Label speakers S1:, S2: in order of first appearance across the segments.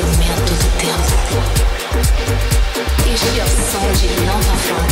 S1: movimento do tempo. Este é o som de Nova Fronteira.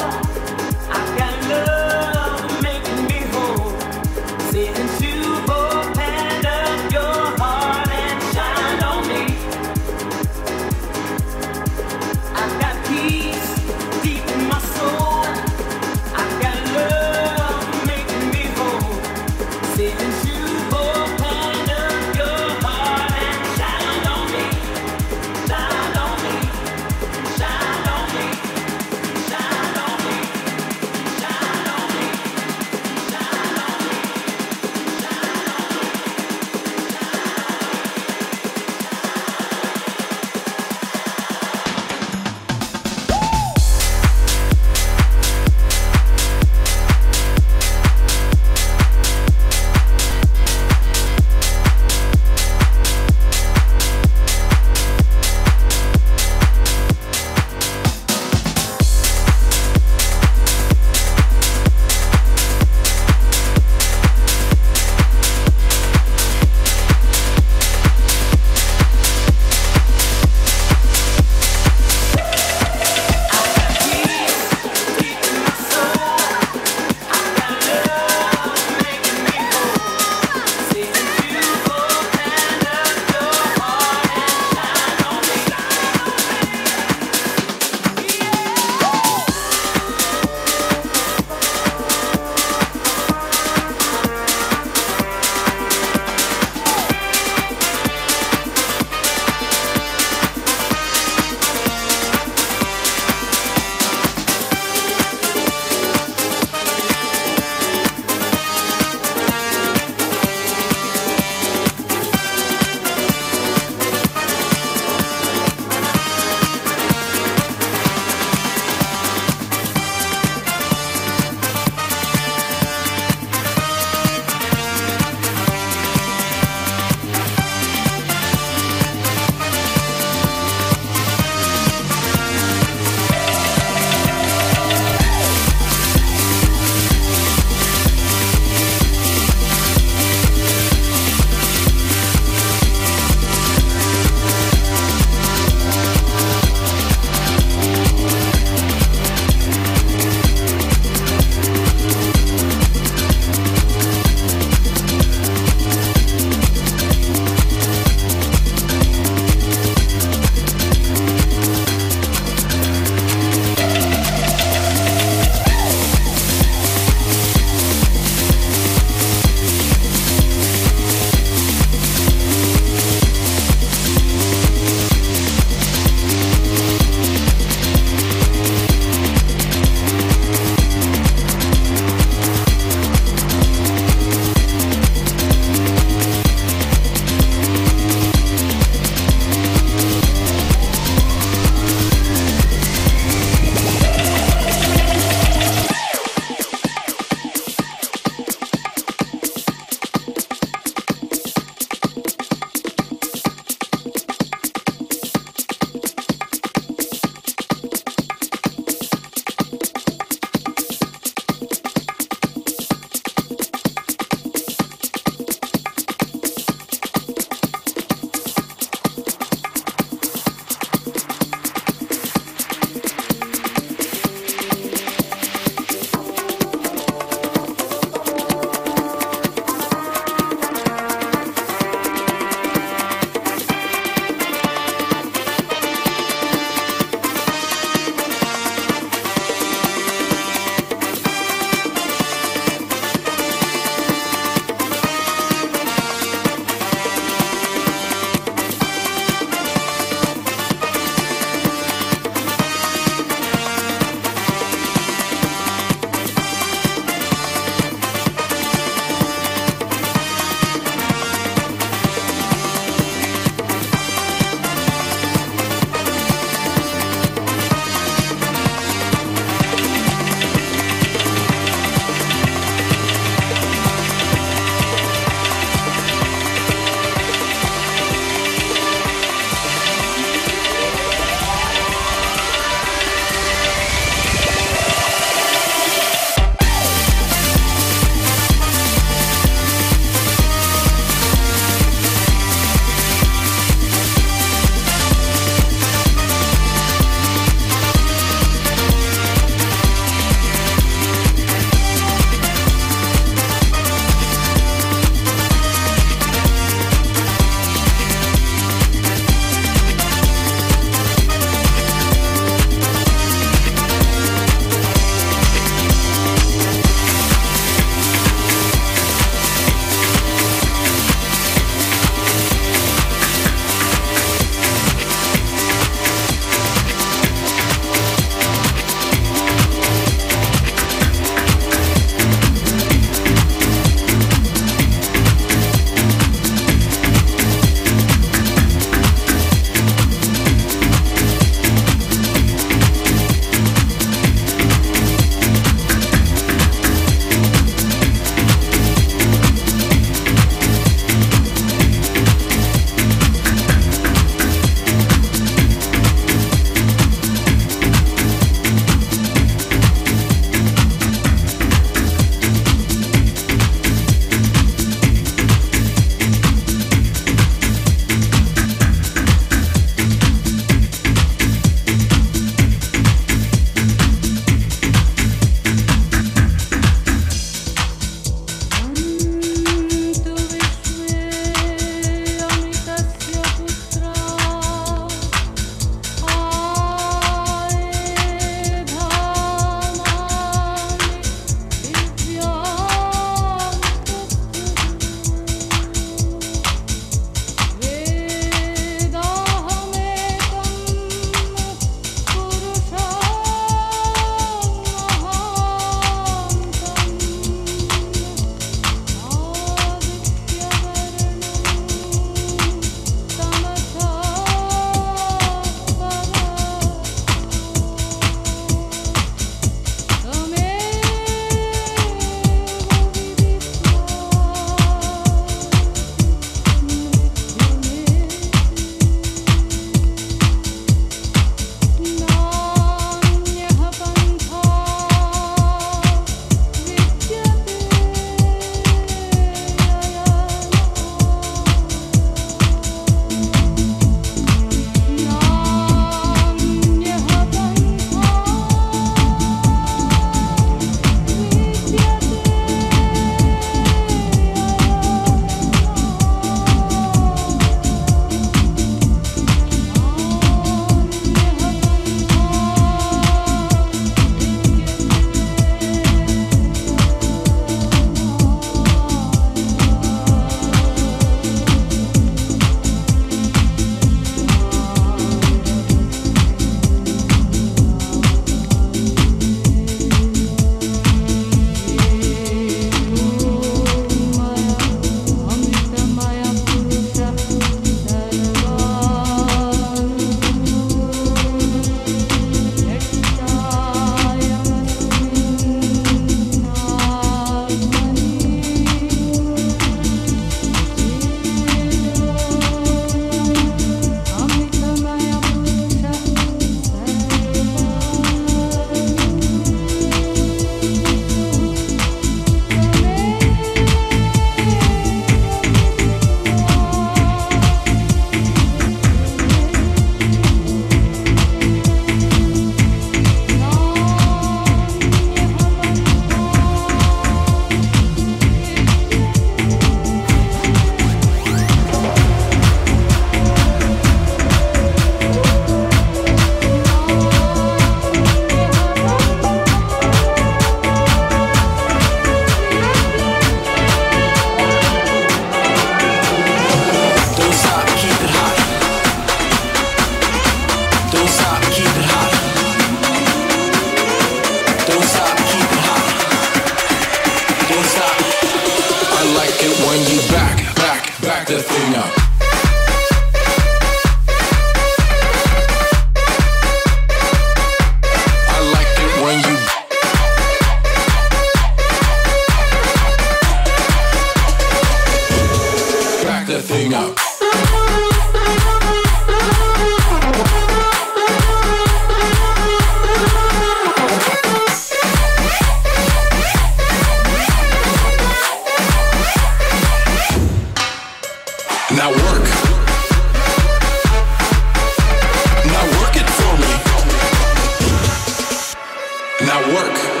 S2: work.